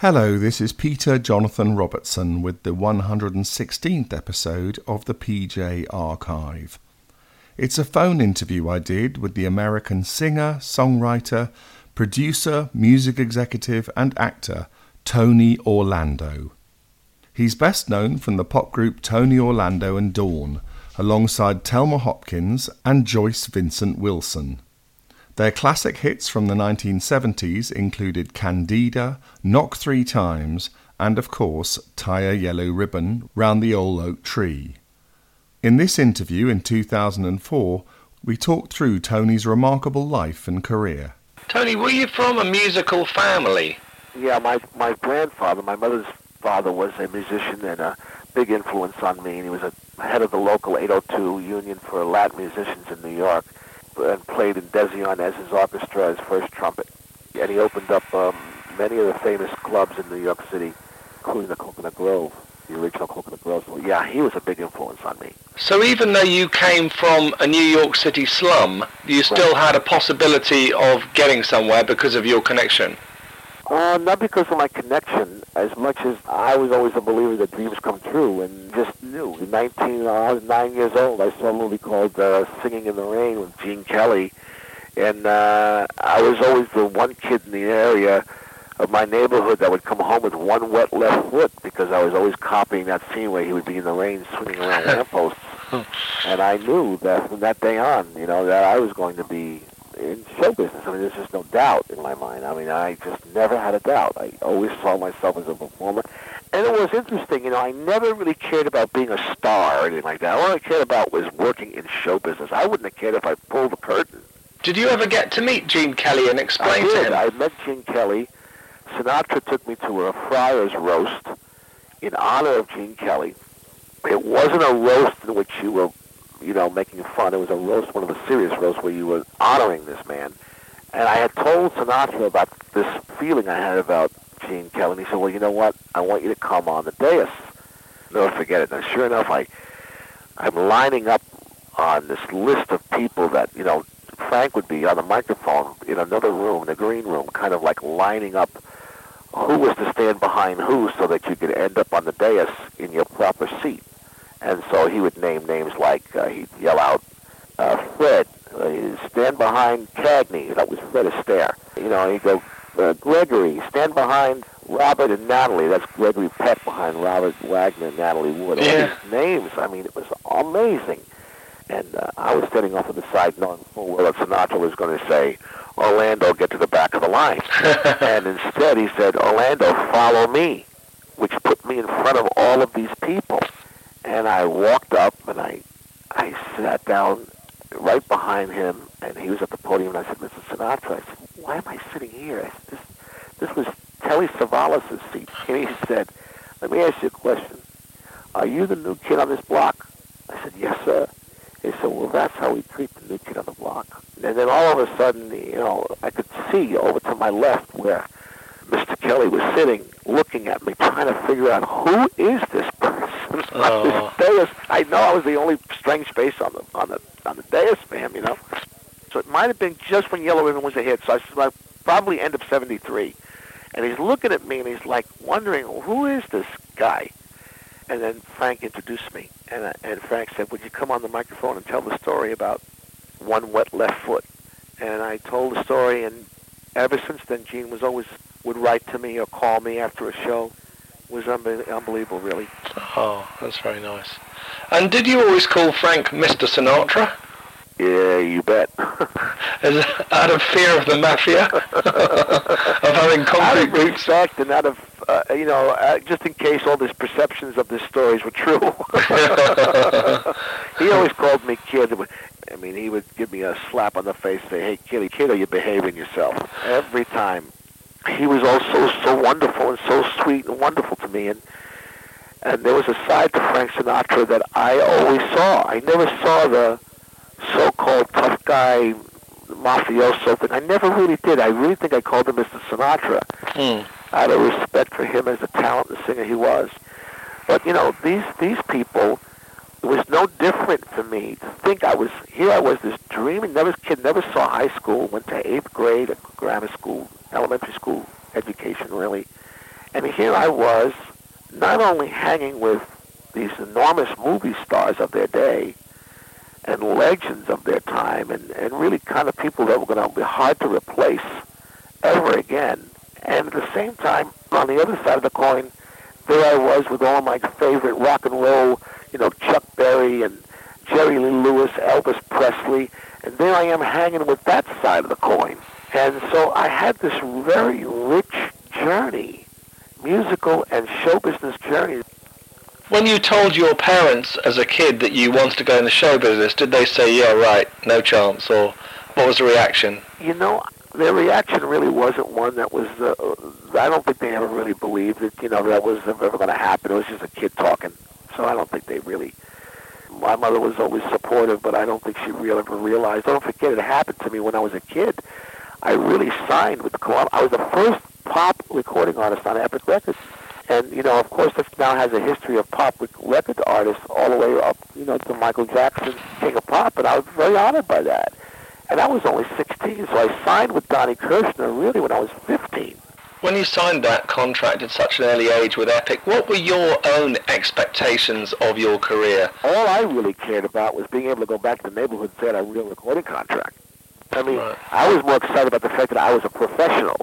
Hello, this is Peter Jonathan Robertson with the 116th episode of the PJ Archive. It's a phone interview I did with the American singer, songwriter, producer, music executive, and actor Tony Orlando. He's best known from the pop group Tony Orlando and Dawn, alongside Thelma Hopkins and Joyce Vincent Wilson. Their classic hits from the 1970s included Candida, Knock Three Times, and of course, Tie a Yellow Ribbon Round the Old Oak Tree. In this interview in 2004, we talked through Tony's remarkable life and career. Tony, were you from a musical family? Yeah, my my grandfather, my mother's father, was a musician and a big influence on me. And he was a head of the local 802 Union for Latin musicians in New York and played in Desi Arnaz's orchestra as first trumpet. And he opened up um, many of the famous clubs in New York City, including the Coconut Grove, the original Coconut Grove. So yeah, he was a big influence on me. So even though you came from a New York City slum, you still had a possibility of getting somewhere because of your connection? Uh, not because of my connection, as much as I was always a believer that dreams come true, and just knew. In 19, uh, I was nine years old. I saw a movie called uh, "Singing in the Rain" with Gene Kelly, and uh, I was always the one kid in the area of my neighborhood that would come home with one wet left foot because I was always copying that scene where he would be in the rain swinging around lampposts. and I knew that from that day on, you know, that I was going to be in show business. I mean, there's just no doubt in my mind. I mean, I just never had a doubt. I always saw myself as a performer. And it was interesting, you know, I never really cared about being a star or anything like that. All I cared about was working in show business. I wouldn't have cared if I pulled the curtain. Did you ever get to meet Gene Kelly and explain I to did. him? I met Gene Kelly. Sinatra took me to a friar's roast in honor of Gene Kelly. It wasn't a roast in which you were you know, making fun. It was a roast, one of the serious roasts where you were honoring this man. And I had told Sinatra about this feeling I had about Gene Kelly. And he said, well, you know what? I want you to come on the dais. Never forget it. And sure enough, I, I'm lining up on this list of people that, you know, Frank would be on the microphone in another room, the green room, kind of like lining up who was to stand behind who so that you could end up on the dais in your proper seat. And so he would name names like, uh, he'd yell out, uh, Fred, uh, stand behind Cagney. That was Fred Astaire. You know, he'd go, uh, Gregory, stand behind Robert and Natalie. That's Gregory Peck behind Robert Wagner and Natalie Wood. All these names, I mean, it was amazing. And uh, I was standing off to the side knowing full well that Sinatra was going to say, Orlando, get to the back of the line. and instead he said, Orlando, follow me, which put me in front of all of these people. And I walked up and I, I sat down right behind him, and he was at the podium. And I said, "Mr. Sinatra," I said, "Why am I sitting here?" I said, "This, this was Telly Savalas' seat." And he said, "Let me ask you a question. Are you the new kid on this block?" I said, "Yes, sir." He said, "Well, that's how we treat the new kid on the block." And then all of a sudden, you know, I could see over to my left where Mr. Kelly was sitting, looking at me, trying to figure out who is this Oh. dais. I know I was the only strange face on the on the on the dais for him, you know. So it might have been just when Yellow Ribbon was a hit. So I like, probably end of '73, and he's looking at me and he's like wondering who is this guy. And then Frank introduced me, and uh, and Frank said, "Would you come on the microphone and tell the story about one wet left foot?" And I told the story, and ever since then, Gene was always would write to me or call me after a show. It was unbe- unbelievable, really. Oh, that's very nice. And did you always call Frank Mr. Sinatra? Yeah, you bet. Out of fear of the mafia? of having concrete of roots? and out of, uh, you know, uh, just in case all these perceptions of these stories were true. he always called me kid. I mean, he would give me a slap on the face and say, hey, kid, kid, are you behaving yourself? Every time. He was also so wonderful and so sweet and wonderful to me. And and there was a side to Frank Sinatra that I always saw. I never saw the so-called tough guy mafioso thing. I never really did. I really think I called him Mr. Sinatra Hmm. out of respect for him as the talent and singer he was. But you know, these these people, it was no different for me to think I was here. I was this dreaming, never kid, never saw high school, went to eighth grade grammar school, elementary school education really, And here I was, not only hanging with these enormous movie stars of their day and legends of their time and, and really kind of people that were going to be hard to replace ever again. And at the same time, on the other side of the coin, there I was with all my favorite rock and roll, you know, Chuck Berry and Jerry Lee Lewis, Elvis Presley, and there I am hanging with that side of the coin. And so I had this very rich journey, musical and show business journey. When you told your parents as a kid that you wanted to go in the show business, did they say, yeah, right, no chance, or what was the reaction? You know, their reaction really wasn't one that was, uh, I don't think they ever really believed that, you know, that was ever going to happen. It was just a kid talking. So I don't think they really my mother was always supportive, but I don't think she really ever realized. Don't forget, it happened to me when I was a kid. I really signed with the Columbia. I was the first pop recording artist on Epic Records. And, you know, of course, this now has a history of pop record artists all the way up, you know, to Michael Jackson, King of Pop, and I was very honored by that. And I was only 16, so I signed with Donnie Kirshner really when I was 15. When you signed that contract at such an early age with Epic, what were your own expectations of your career? All I really cared about was being able to go back to the neighborhood and say a real recording contract. I mean, right. I was more excited about the fact that I was a professional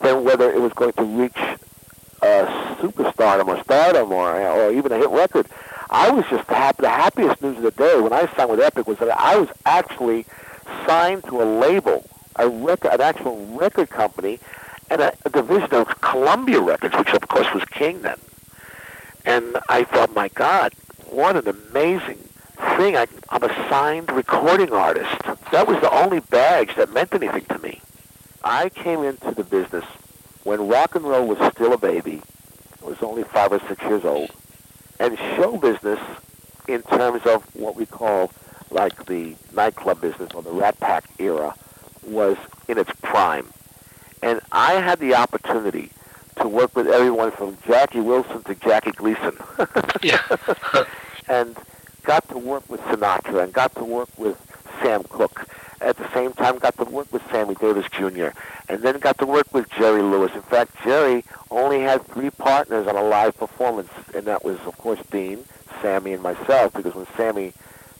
than whether it was going to reach uh, superstardom or stardom or, or even a hit record. I was just happy. The happiest news of the day when I signed with Epic was that I was actually signed to a label, a record, an actual record company and a, a division of Columbia Records, which of course was King then. And I thought, my God, what an amazing thing. I, I'm a signed recording artist. That was the only badge that meant anything to me. I came into the business when rock and roll was still a baby. I was only five or six years old. And show business, in terms of what we call like the nightclub business or the Rat Pack era, was in its prime. And I had the opportunity to work with everyone from Jackie Wilson to Jackie Gleason. yeah. and got to work with Sinatra and got to work with Sam Cooke. At the same time, got to work with Sammy Davis Jr. and then got to work with Jerry Lewis. In fact, Jerry only had three partners on a live performance, and that was, of course, Dean, Sammy, and myself. Because when Sammy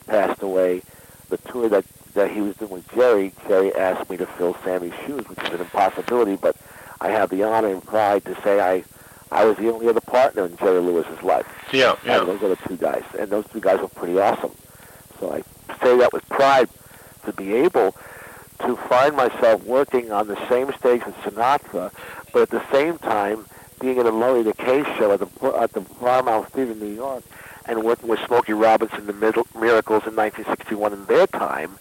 passed away, the tour that that he was doing with Jerry, Jerry asked me to fill Sammy's shoes, which is an impossibility, but I have the honor and pride to say I I was the only other partner in Jerry Lewis's life. Yeah, yeah. And those other two guys, and those two guys were pretty awesome. So I say that with pride to be able to find myself working on the same stage with Sinatra, but at the same time being in a the Case show at the at the Paramount Theater in New York, and working with Smokey Robinson, the Middle, Miracles in 1961 in their time,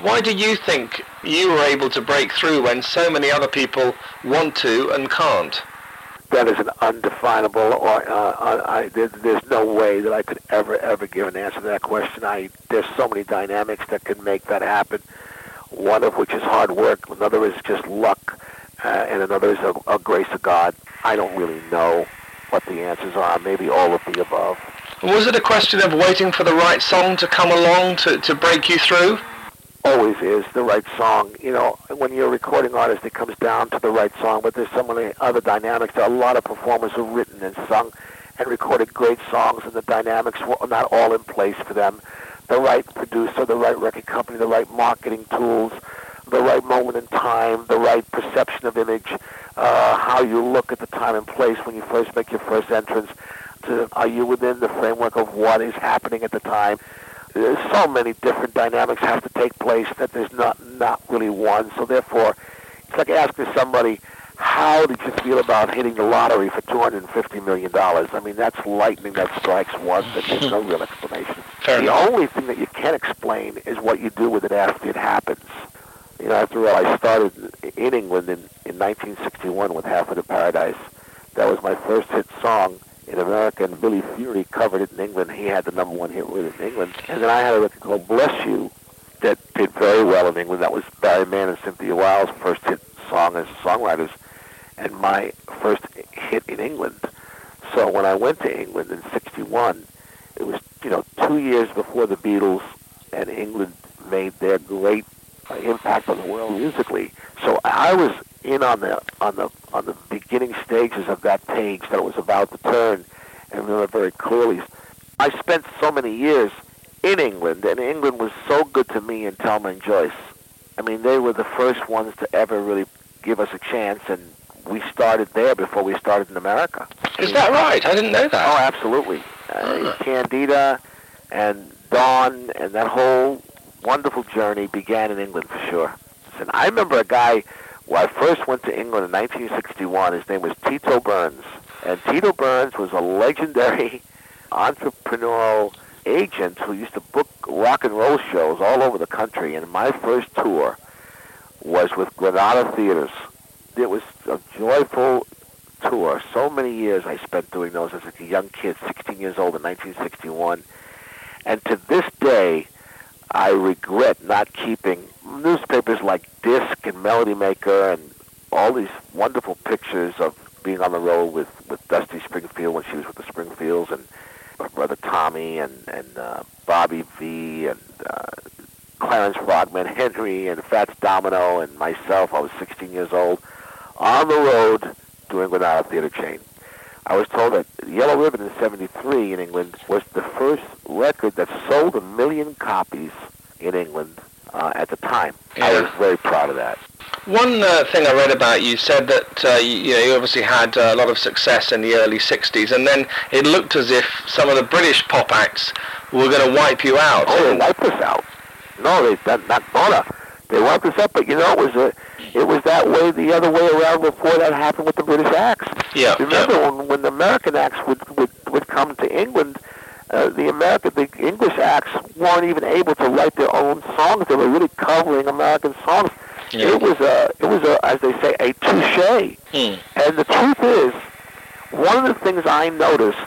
why do you think you were able to break through when so many other people want to and can't? That is an undefinable, or uh, uh I, there, there's no way that I could ever, ever give an answer to that question. I there's so many dynamics that can make that happen. One of which is hard work, another is just luck, uh, and another is a, a grace of God. I don't really know what the answers are. Maybe all of the above. Was it a question of waiting for the right song to come along to, to break you through? Always is the right song. You know, when you're a recording artist, it comes down to the right song. But there's so many other dynamics. There are a lot of performers who've written and sung and recorded great songs, and the dynamics were not all in place for them. The right producer, the right record company, the right marketing tools, the right moment in time, the right perception of image, uh, how you look at the time and place when you first make your first entrance. To, are you within the framework of what is happening at the time? There's so many different dynamics have to take place that there's not not really one. So therefore, it's like asking somebody, how did you feel about hitting the lottery for two hundred and fifty million dollars? I mean, that's lightning that strikes once, and there's no real explanation. Fair the enough. only thing that you can explain is what you do with it after it happens. You know, after all, I started in England in, in 1961 with Half of the Paradise. That was my first hit song in America, and Billy Fury covered it in England. He had the number one hit with it in England. And then I had a record called Bless You that did very well in England. That was Barry Mann and Cynthia Weil's first hit song as songwriters, and my first hit in England. So when I went to England in '61, it was you know two years before the Beatles, and England made their great impact on the world musically. So I was in on the on the on the beginning stages of that page that was about to turn, and remember very clearly. I spent so many years in England, and England was so good to me and Thelma and Joyce. I mean, they were the first ones to ever really give us a chance, and we started there before we started in America. Is that right? I didn't know that. Oh, absolutely. Uh, Candida and Dawn and that whole wonderful journey began in England for sure. And I remember a guy when I first went to England in 1961. His name was Tito Burns, and Tito Burns was a legendary entrepreneurial agent who used to book rock and roll shows all over the country. And my first tour was with Granada Theaters. It was a joyful tour. So many years I spent doing those as a young kid, 16 years old in 1961. And to this day, I regret not keeping newspapers like Disc and Melody Maker and all these wonderful pictures of being on the road with, with Dusty Springfield when she was with the Springfields and my brother Tommy and, and uh, Bobby Vee and uh, Clarence Frogman Henry and Fats Domino and myself. I was 16 years old on the road doing Granada Theater Chain. I was told that Yellow Ribbon in 73 in England was the first record that sold a million copies in England uh, at the time. Yeah. I was very proud of that. One uh, thing I read about you said that uh, you, you, know, you obviously had uh, a lot of success in the early 60s, and then it looked as if some of the British pop acts were going to wipe you out. Oh, they wiped us out. No, they not, not gonna. They wiped us out, but you know, it was a, it was that way the other way around before that happened with the British acts. Yeah. Remember yeah. when when the American acts would would, would come to England, uh, the American the English acts weren't even able to write their own songs. They were really covering American songs. Yeah. It was a it was a as they say a touche. Hmm. And the truth is, one of the things I noticed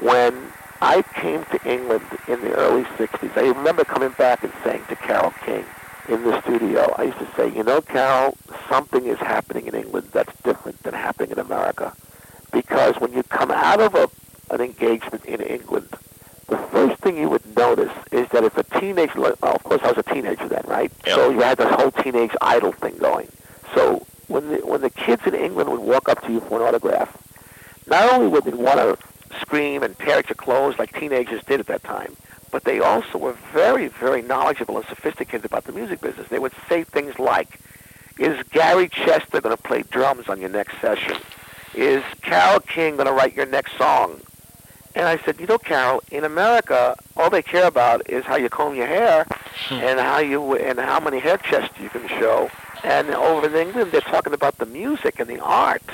when I came to England in the early 60s, I remember coming back and saying to Carole King in the studio, I used to say, you know, Carole, something is happening in England that's different than happening in America. Because when you come out of a, an engagement in England, the first thing you would notice is that if a teenager, well, of course I was a teenager then, right? Yeah. So you had this whole teenage idol thing going. So when the, when the kids in England would walk up to you for an autograph, not only would they want to scream and tear at your clothes like teenagers did at that time, but they also were very, very knowledgeable and sophisticated about the music business. They would say things like, is Gary Chester going to play drums on your next session? Is Carole King going to write your next song? And I said, you know, Carole, in America, all they care about is how you comb your hair hmm. and how you and how many hair chests you can show. And over in England, they're talking about the music and the art.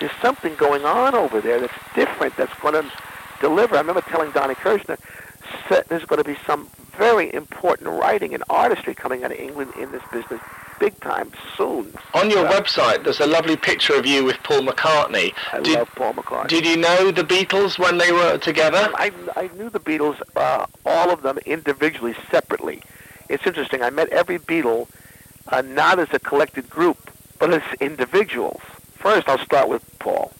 There's something going on over there that's different. That's going to deliver. I remember telling Donnie Kirshner, "Se- there's going to be some very important writing and artistry coming out of England in this business, big time soon. On your website, there's a lovely picture of you with Paul McCartney. I Did, love Paul McCartney. did you know the Beatles when they were together? I, I knew the Beatles, uh, all of them individually, separately. It's interesting. I met every Beatle uh, not as a collected group, but as individuals. First, I'll start with Paul.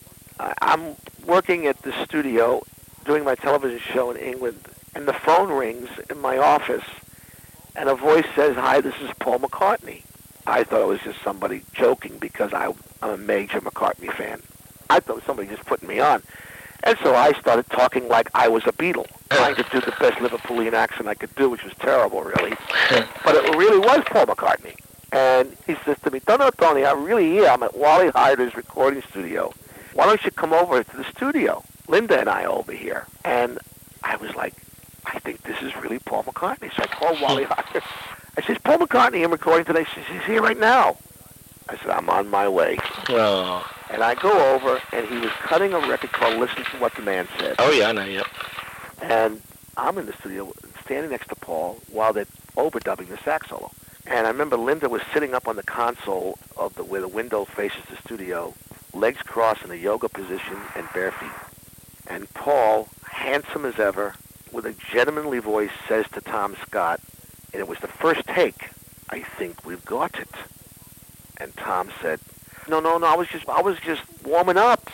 I'm working at the studio doing my television show in England, and the phone rings in my office, and a voice says, "Hi, this is Paul McCartney." I thought it was just somebody joking because I, I'm a major McCartney fan. I thought it was somebody just putting me on. And so I started talking like I was a Beatle, trying to do the best Liverpoolian accent I could do, which was terrible, really. but it really was Paul McCartney. And he says to me, no, no, Tony, I'm really here. I'm at Wally Heider's recording studio. Why don't you come over to the studio? Linda and I are over here. And I was like, I think this is really Paul McCartney. So I called Wally Heider. I says, Paul McCartney, I'm recording today. She says, he's here right now. I said, I'm on my way. Oh, And I go over, and he was cutting a record called Listen to What the Man Said. oh yeah, I know, yeah. And I'm in the studio standing next to Paul while they're overdubbing the sax solo. And I remember Linda was sitting up on the console of the where the window faces the studio, legs crossed in a yoga position and bare feet. And Paul, handsome as ever, with a gentlemanly voice, says to Tom Scott, and it was the first take, I think we've got it. And Tom said, No, no, no, I was just I was just warming up.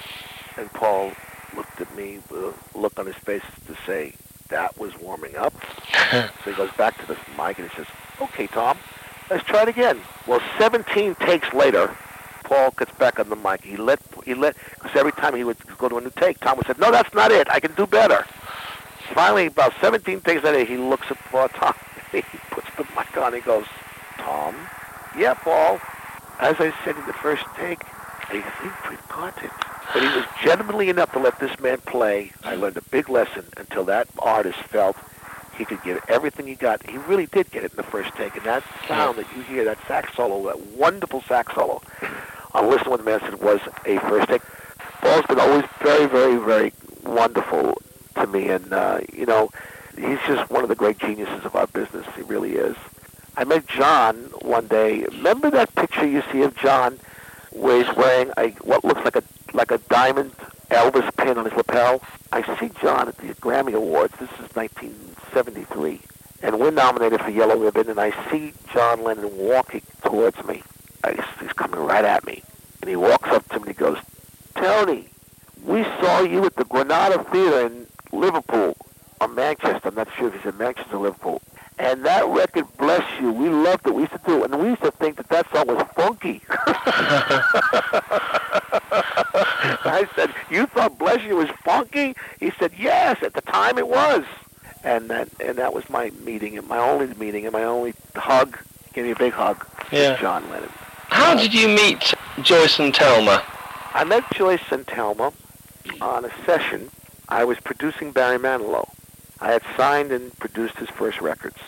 And Paul looked at me uh, with a look on his face to say, That was warming up. so he goes back to the mic and he says, Okay, Tom, let's try it again. Well, 17 takes later, Paul gets back on the mic. He let he let because every time he would go to a new take, Tom would say, "No, that's not it. I can do better." Finally, about 17 takes later, he looks at Paul Tom. he puts the mic on. He goes, "Tom, yeah, Paul. As I said in the first take, I think we've got it." But he was gentlemanly enough to let this man play. I learned a big lesson until that artist felt he could give everything he got. He really did get it in the first take, and that sound that you hear, that sax solo, that wonderful sax solo, on Listen What the Man Said was a first take. Paul's been always very, very, very wonderful to me, and uh, you know, he's just one of the great geniuses of our business. He really is. I met John one day. Remember that picture you see of John, where he's wearing a what looks like a like a diamond Elvis pin on his lapel? I see John at the Grammy Awards. This is 1973, and we're nominated for Yellow Ribbon. And I see John Lennon walking towards me. I, he's coming right at me, and he walks up to me and he goes, "Tony, we saw you at the Granada Theater in Liverpool or Manchester. I'm not sure if he's in Manchester or Liverpool. And that record, bless you, we loved it. We used to do it, and we used to think that that song was funky. I said, "You thought bless you was funky?" He said, "Yes, at the time it was." And that and that was my meeting, and my only meeting, and my only hug. Gave me a big hug. Yeah. John Lennon. How did you meet Joyce and Thelma? I met Joyce and Thelma on a session. I was producing Barry Manilow. I had signed and produced his first records.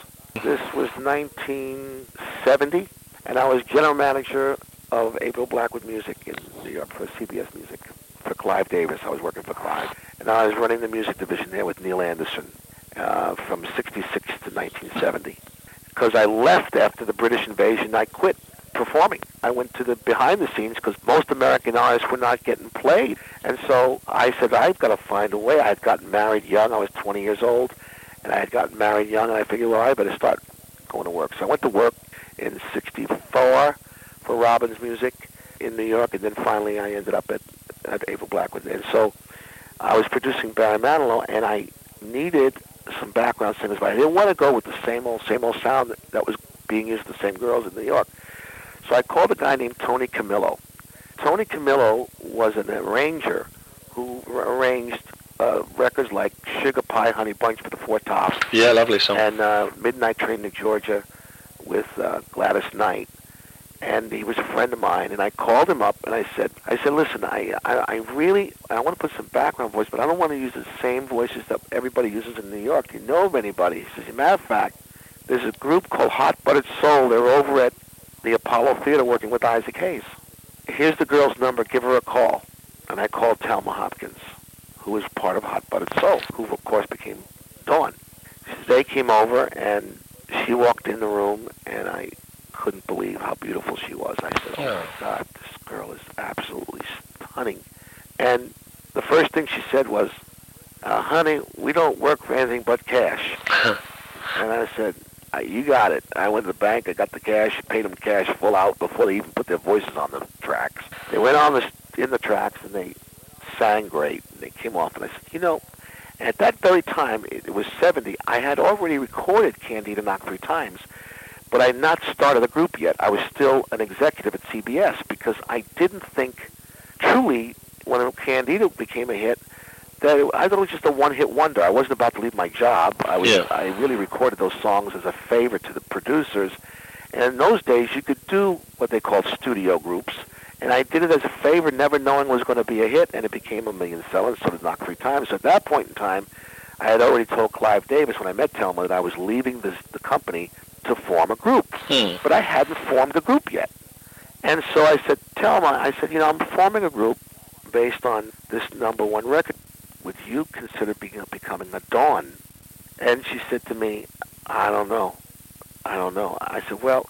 This was 1970, and I was general manager of April Blackwood Music in New York for CBS Music for Clive Davis. I was working for Clive, and I was running the music division there with Neil Anderson uh, from 66 to 1970. Because I left after the British invasion, I quit performing. I went to the behind the scenes because most American artists were not getting played. And so I said, I've got to find a way. I had gotten married young. I was 20 years old. And I had gotten married young. And I figured, well, I better start going to work. So I went to work in 64 for Robbins Music in New York. And then finally I ended up at, at April Blackwood. And so I was producing Barry Manilow. And I needed some background singers. But I didn't want to go with the same old, same old sound that, that was being used the same girls in New York. So I called a guy named Tony Camillo. Tony Camillo was an arranger who arranged uh, records like Sugar Pie Honey Bunch for the Four Tops Yeah, lovely song. and uh, Midnight Train to Georgia with uh, Gladys Knight. And he was a friend of mine, and I called him up and I said, I said, listen, I, I, I really, I want to put some background voice, but I don't want to use the same voices that everybody uses in New York. Do you know of anybody? He says, as a matter of fact, there's a group called Hot Buttered Soul. They're over at the Apollo Theater working with Isaac Hayes. Here's the girl's number. Give her a call. And I called Thelma Hopkins, who was part of Hot Buttered Soul, who of course became Dawn. They came over and she walked in the room, and I couldn't believe how beautiful she was. I said, "Oh my God, this girl is absolutely stunning." And the first thing she said was, uh, "Honey, we don't work for anything but cash." and I said, "You got it." I went to the bank. I got the cash. Paid them cash full out before they even put their voices on the tracks. They went on the in the tracks and they sang great. And they came off, and I said, "You know." At that very time, it, it was 70, I had already recorded Candida Knock three times, but I had not started a group yet. I was still an executive at CBS because I didn't think truly when Candida became a hit that it, I thought it was just a one-hit wonder. I wasn't about to leave my job. I was Yeah. I really recorded those songs as a favor to the producers. And in those days, you could do what they called studio groups. And I did it as a favor, never knowing it was going to be a hit, and it became a million seller. So did Knock Three Times. So at that point in time, I had already told Clive Davis when I met Thelma that I was leaving this, the company to form a group. Hmm. But I hadn't formed a group yet. And so I said, Thelma, I said, you know, I'm forming a group based on this number one record. Would you consider being, becoming a Dawn? And she said to me, I don't know. I don't know. I said, well,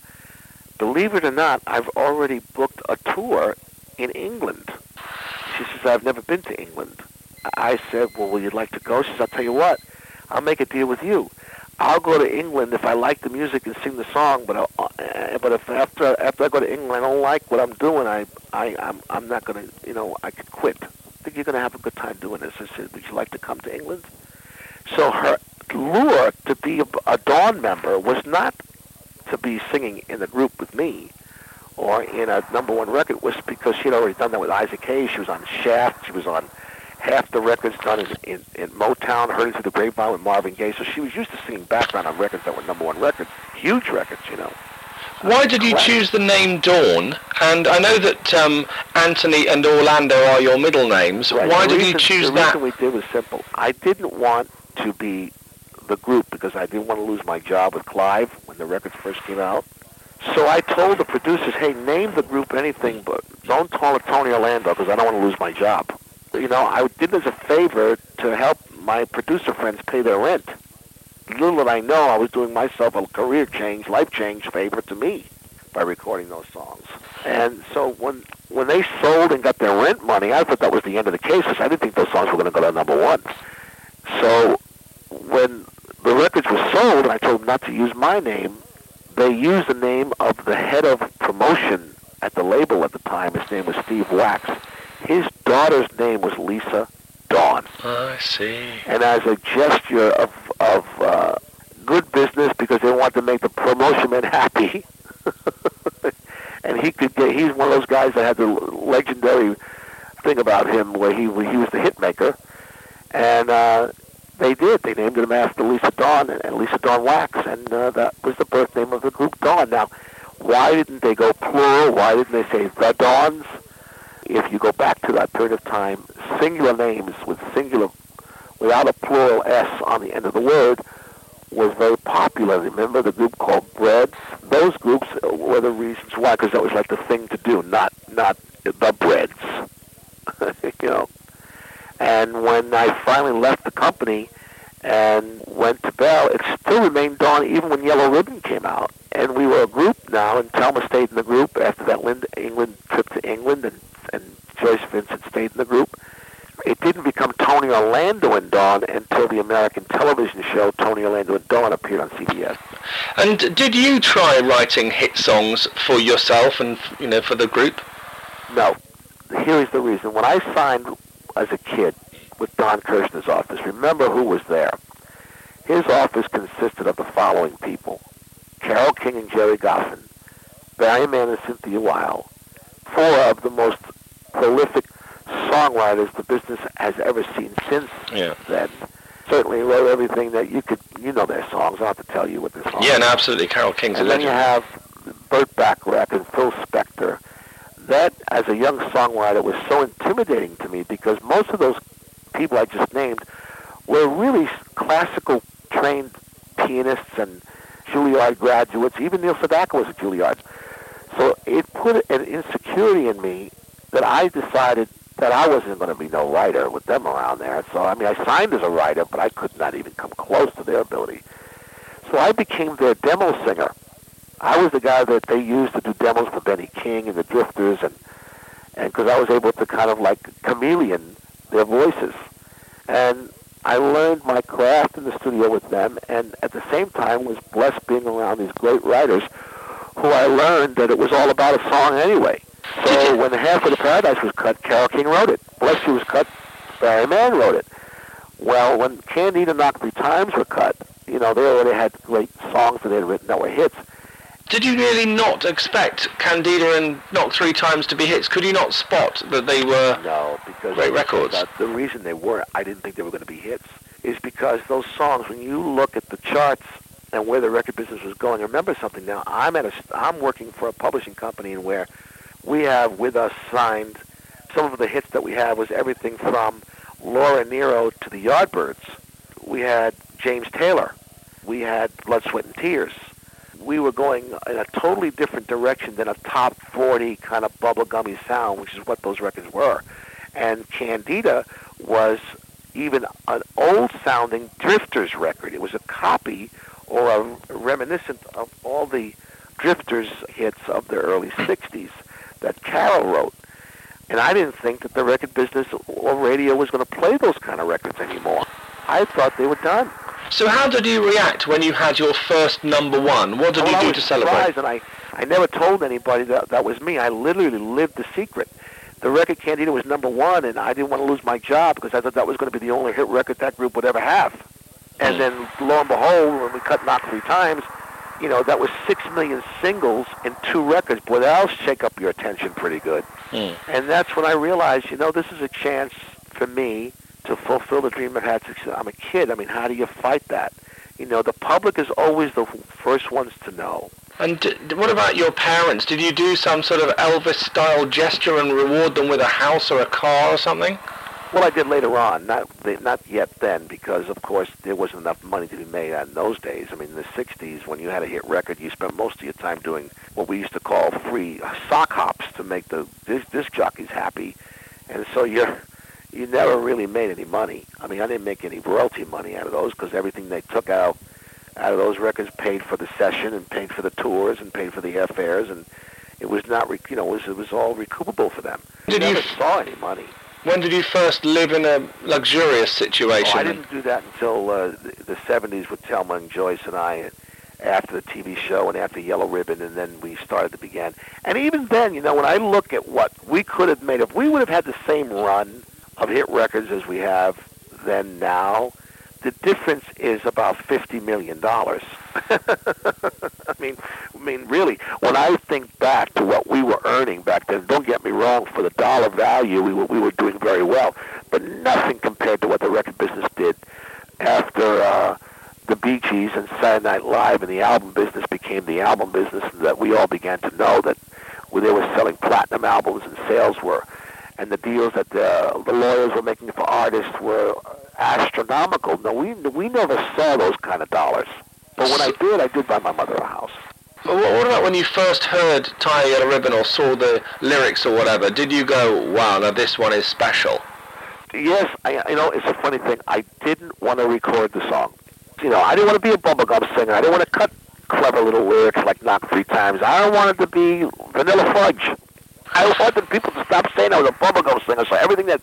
believe it or not, I've already booked a tour in England. She says, I've never been to England. I said, well, would you like to go? She says, I'll tell you what, I'll make a deal with you. I'll go to England if I like the music and sing the song, but I'll, uh, but if after after I go to England I don't like what I'm doing, I I I'm I'm not gonna you know I could quit. Think you're gonna have a good time doing this. I said, would you like to come to England? So her lure to be a, a Dawn member was not to be singing in the group with me, or in a number one record was because she'd already done that with Isaac Hayes. She was on Shaft. She was on half the records done in, in, in Motown, heard into the grapevine with Marvin Gaye. So she was used to singing background on records that were number one records, huge records, you know. Why did you Correct. choose the name Dawn? And I know that um, Anthony and Orlando are your middle names. Right. Why the did reason, you choose the that? reason we did was simple. I didn't want to be the group because I didn't want to lose my job with Clive when the records first came out. So I told the producers, hey, name the group anything, but don't call it Tony Orlando because I don't want to lose my job. You know, I did it as a favor to help my producer friends pay their rent. Little did I know I was doing myself a career change, life change favor to me by recording those songs. And so when when they sold and got their rent money, I thought that was the end of the case I didn't think those songs were going to go to number one. So when the records were sold, and I told them not to use my name, they used the name of the head of promotion at the label at the time. His name was Steve Wax. His daughter's name was Lisa Dawn. I see. And as a gesture of, of uh, good business, because they wanted to make the promotion man happy, and he could get, he's one of those guys that had the legendary thing about him where he, he was the hit maker. And uh, they did. They named him after Lisa Dawn and, and Lisa Dawn Wax, and uh, that was the birth name of the group Dawn. Now, why didn't they go plural? Why didn't they say the Dawns? If you go back to that period of time, singular names with singular, without a plural S on the end of the word, was very popular. Remember the group called Breads? Those groups were the reasons why, because that was like the thing to do, not not the Breads. you know. And when I finally left the company and went to Bell, it still remained Dawn even when Yellow Ribbon came out. And we were a group now, and Thelma stayed in the group after that England trip to England, and, and Joyce Vincent stayed in the group. It didn't become Tony Orlando and Dawn until the American television show Tony Orlando and Dawn appeared on CBS. And did you try writing hit songs for yourself and you know for the group? No. Here is the reason. When I signed as a kid with Don Kirshner's office, remember who was there. His office consisted of the following people. Carole King and Gerry Goffin, Barry Mann and Cynthia Weil, four of the most prolific songwriters the business has ever seen since Yeah. then. Certainly wrote everything that you could, you know their songs. I have to tell you what their songs Yeah, no, absolutely. Carole King's a And then you have Burt Bacharach and Phil Spector. That, as a young songwriter, was so intimidating to me because most of those people I just named were really classical trained pianists and Juilliard graduates. Even Neil Sedaka was a Juilliard. So it put an insecurity in me that I decided that I wasn't going to be no writer with them around there. So, I mean, I signed as a writer, but I could not even come close to their ability. So I became their demo singer. I was the guy that they used to do demos for Benny King and the Drifters, and and because I was able to kind of like chameleon their voices, and I learned my craft in the studio with them, and at the same time was blessed being around these great writers, who I learned that it was all about a song anyway. So when the Half of the Paradise was cut, Carole King wrote it. Bless You was cut, Barry Mann wrote it. Well, when Candida Knock Three Times were cut, you know, they already had great songs that they had written that were hits. Did you really not expect Candida and Knock Three Times to be hits? Could you not spot that they were? No, because Great records. said, the reason they were, I didn't think they were going to be hits, is because those songs. When you look at the charts and where the record business was going, remember something. Now, I'm at a, I'm working for a publishing company, and where we have with us signed some of the hits that we have was everything from Laura Nyro to the Yardbirds. We had James Taylor. We had Blood, Sweat, and Tears. We were going in a totally different direction than a top 40 kind of bubblegummy sound, which is what those records were. And Candida was even an old-sounding Drifters record. It was a copy or a reminiscent of all the Drifters hits of the early 60s that Carole wrote. And I didn't think that the record business or radio was going to play those kind of records anymore. I thought they were done. So how did you react when you had your first number one? What did well, you I do was to celebrate? surprised, and I, I never told anybody that that was me. I literally lived the secret. The record Candida was number one, and I didn't want to lose my job because I thought that was going to be the only hit record that group would ever have. And Hmm. then, lo and behold, when we cut Knock three times, you know, that was six million singles and two records. Boy, that'll shake up your attention pretty good. Mm. And that's when I realized, you know, this is a chance for me to fulfill the dream I've had since I'm a kid. I mean, how do you fight that? You know, the public is always the first ones to know. And d- what about your parents? Did you do some sort of Elvis-style gesture and reward them with a house or a car or something? Well, I did later on, not not yet then, because of course there wasn't enough money to be made in those days. I mean, in the '60s, when you had a hit record, you spent most of your time doing what we used to call free sock hops to make the disc, disc jockeys happy, and so you're you never really made any money. I mean, I didn't make any royalty money out of those because everything they took out out of those records paid for the session and paid for the tours and paid for the airfares, and it was not, you know, it was, it was all recoupable for them. Did you you never saw any money. When did you first live in a luxurious situation? Oh, I didn't do that until uh, the, the 70s with Thelma and Joyce and I, after the TV show and after Yellow Ribbon, and then we started to begin. And even then, you know, when I look at what we could have made, if we would have had the same run of hit records as we have then now, the difference is about fifty million dollars. I mean, I mean, really, when I think back to what we were earning back then, don't get me wrong, for the dollar value, we were we were doing very well, but nothing compared to what the record business did after uh, the Bee Gees and Saturday Night Live, and the album business became the album business that we all began to know that they were selling platinum albums and sales were, and the deals that the, the lawyers were making for artists were astronomical. No, we we never saw those kind of dollars. But when I did, I did buy my mother a house. Well, what about when you first heard Tie a Yellow Ribbon or saw the lyrics or whatever? Did you go, wow, now this one is special? Yes, I, you know, it's a funny thing. I didn't want to record the song. You know, I didn't want to be a bubblegum singer. I didn't want to cut clever little lyrics like Knock Three Times. I wanted to be Vanilla Fudge. I wanted people to stop saying I was a bubblegum singer, so everything that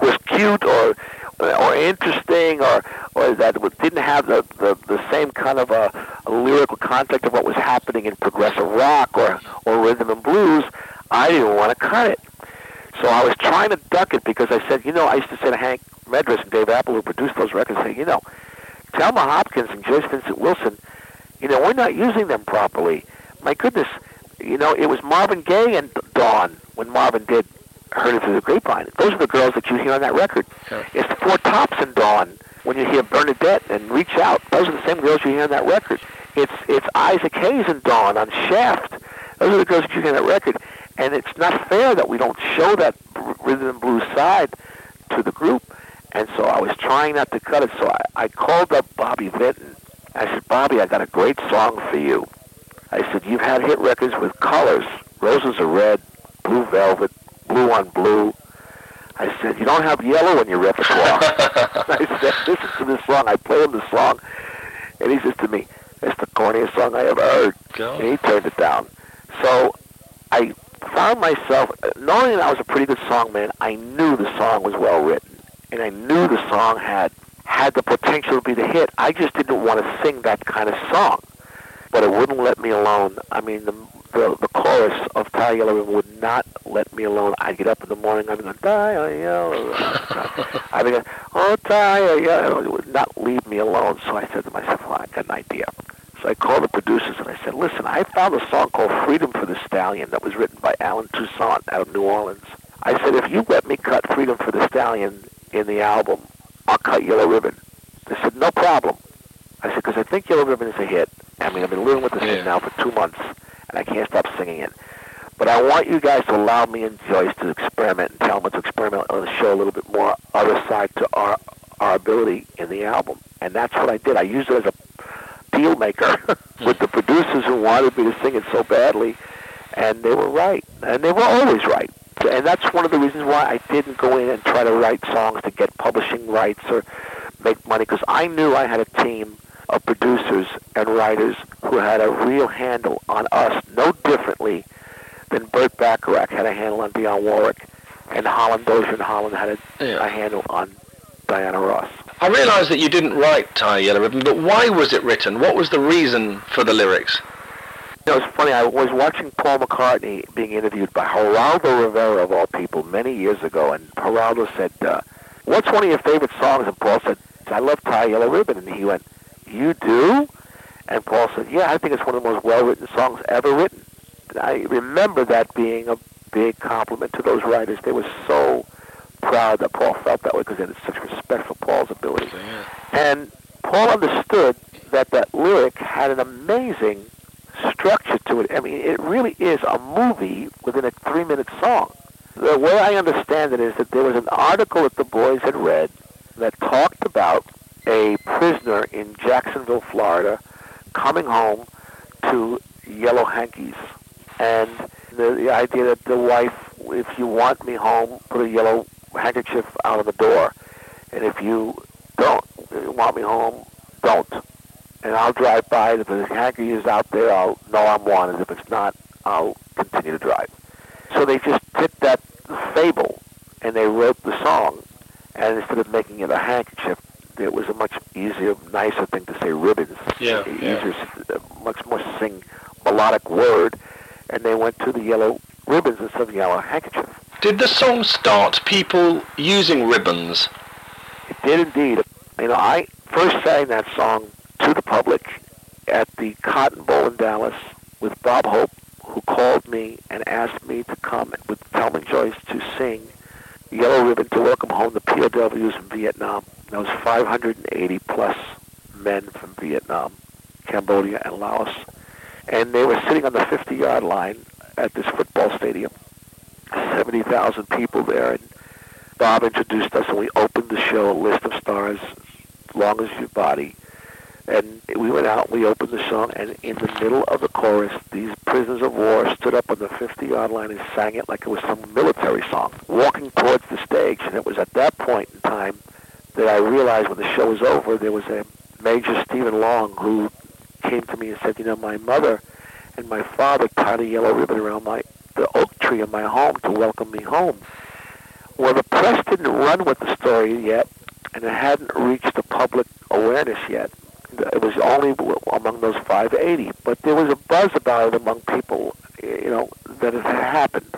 was cute or or interesting or or that didn't have the, the, the same kind of a, a lyrical context of what was happening in progressive rock or, or rhythm and blues, I didn't want to cut it. So I was trying to duck it because I said, you know, I used to say to Hank Medress and Dave Appell, who produced those records, say, you know, Thelma Hopkins and Joyce Vincent Wilson, you know, we're not using them properly. My goodness, you know, it was Marvin Gaye and Dawn when Marvin did Heard It Through the Grapevine. Those are the girls that you hear on that record. Yeah. It's the Four Tops and Dawn when you hear Bernadette and Reach Out. Those are the same girls you hear on that record. It's it's Isaac Hayes and Dawn on Shaft. Those are the girls that you hear on that record. And it's not fair that we don't show that rhythm and blues side to the group. And so I was trying not to cut it. So I, I called up Bobby Vinton. I said, Bobby, I got a great song for you. I said, you've had hit records with colors. Roses are red, blue velvet, blue on blue. I said, you don't have yellow in your repertoire. I said, listen to this song. I play him the song. And he says to me, it's the corniest song I ever heard. God. And he turned it down. So I found myself, knowing that I was a pretty good songman, I knew the song was well written. And I knew the song had had the potential to be the hit. I just didn't want to sing that kind of song. But it wouldn't let me alone. I mean, the the, the chorus of Tie Yellow Ribbon would not let me alone. I'd get up in the morning, I'd be Tie a Yellow. I'd be going, oh, Tie Yellow It would not leave me alone. So I said to myself, well, I got an idea. So I called the producers and I said, listen, I found a song called Freedom for the Stallion that was written by Allen Toussaint out of New Orleans. I said, if you let me cut Freedom for the Stallion in the album, I'll cut Yellow Ribbon. They said, no problem. I said, because I think Yellow Ribbon is a hit. I mean, I've been living with this Yeah. thing now for two months, and I can't stop singing it. But I want you guys to allow me and Joyce to experiment and Thelma to experiment and show a little bit more other side to our our ability in the album. And that's what I did. I used it as a deal maker with the producers who wanted me to sing it so badly, and they were right. And they were always right. And that's one of the reasons why I didn't go in and try to write songs to get publishing rights or make money, because I knew I had a team of producers and writers who had a real handle on us, no differently than Burt Bacharach had a handle on Dionne Warwick, and Holland Dozier and Holland had a, Yeah. a handle on Diana Ross. I realise that you didn't write Tie Yellow Ribbon, but why was it written? What was the reason for the lyrics? You know, it's funny. I was watching Paul McCartney being interviewed by Geraldo Rivera, of all people, many years ago, and Geraldo said, uh, "What's one of your favorite songs?" And Paul said, "I love Tie Yellow Ribbon." And he went, "You do?" And Paul said, yeah, I think it's one of the most well-written songs ever written. And I remember that being a big compliment to those writers. They were so proud that Paul felt that way because they had such respect for Paul's ability. Yeah. And Paul understood that that lyric had an amazing structure to it. I mean, it really is a movie within a three-minute song. The way I understand it is that there was an article that the boys had read that talked about a prisoner in Jacksonville, Florida, coming home to yellow hankies. And the, the idea that the wife, if you want me home, put a yellow handkerchief out of the door. And if you don't want me home, don't. And I'll drive by. If the hanky is out there, I'll know I'm wanted. If it's not, I'll continue to drive. So they just took that fable and they wrote the song. And instead of making it a handkerchief, it was a much easier, nicer thing to say ribbons. Yeah, easier, yeah. Uh, much more sing melodic word. And they went to the yellow ribbons instead of the yellow handkerchief. Did the song start people using ribbons? It did indeed. You know, I first sang that song to the public at the Cotton Bowl in Dallas with Bob Hope, who called me and asked me to come with Thelma Joyce to sing Yellow Ribbon to welcome home the POWs from Vietnam. Was 580 plus men from Vietnam, Cambodia, and Laos. And they were sitting on the 50-yard line at this football stadium. 70,000 people there. And Bob introduced us, and we opened the show, a list of stars, long as your body. And we went out, we opened the song, and in the middle of the chorus, these prisoners of war stood up on the 50-yard line and sang it like it was some military song, walking towards the stage. And it was at that point in time that I realized when the show was over, there was a Major Stephen Long who came to me and said, you know, my mother and my father tied a yellow ribbon around my the oak tree in my home to welcome me home. Well, the press didn't run with the story yet, and it hadn't reached the public awareness yet. It was only among those 580, but there was a buzz about it among people, you know, that it had happened.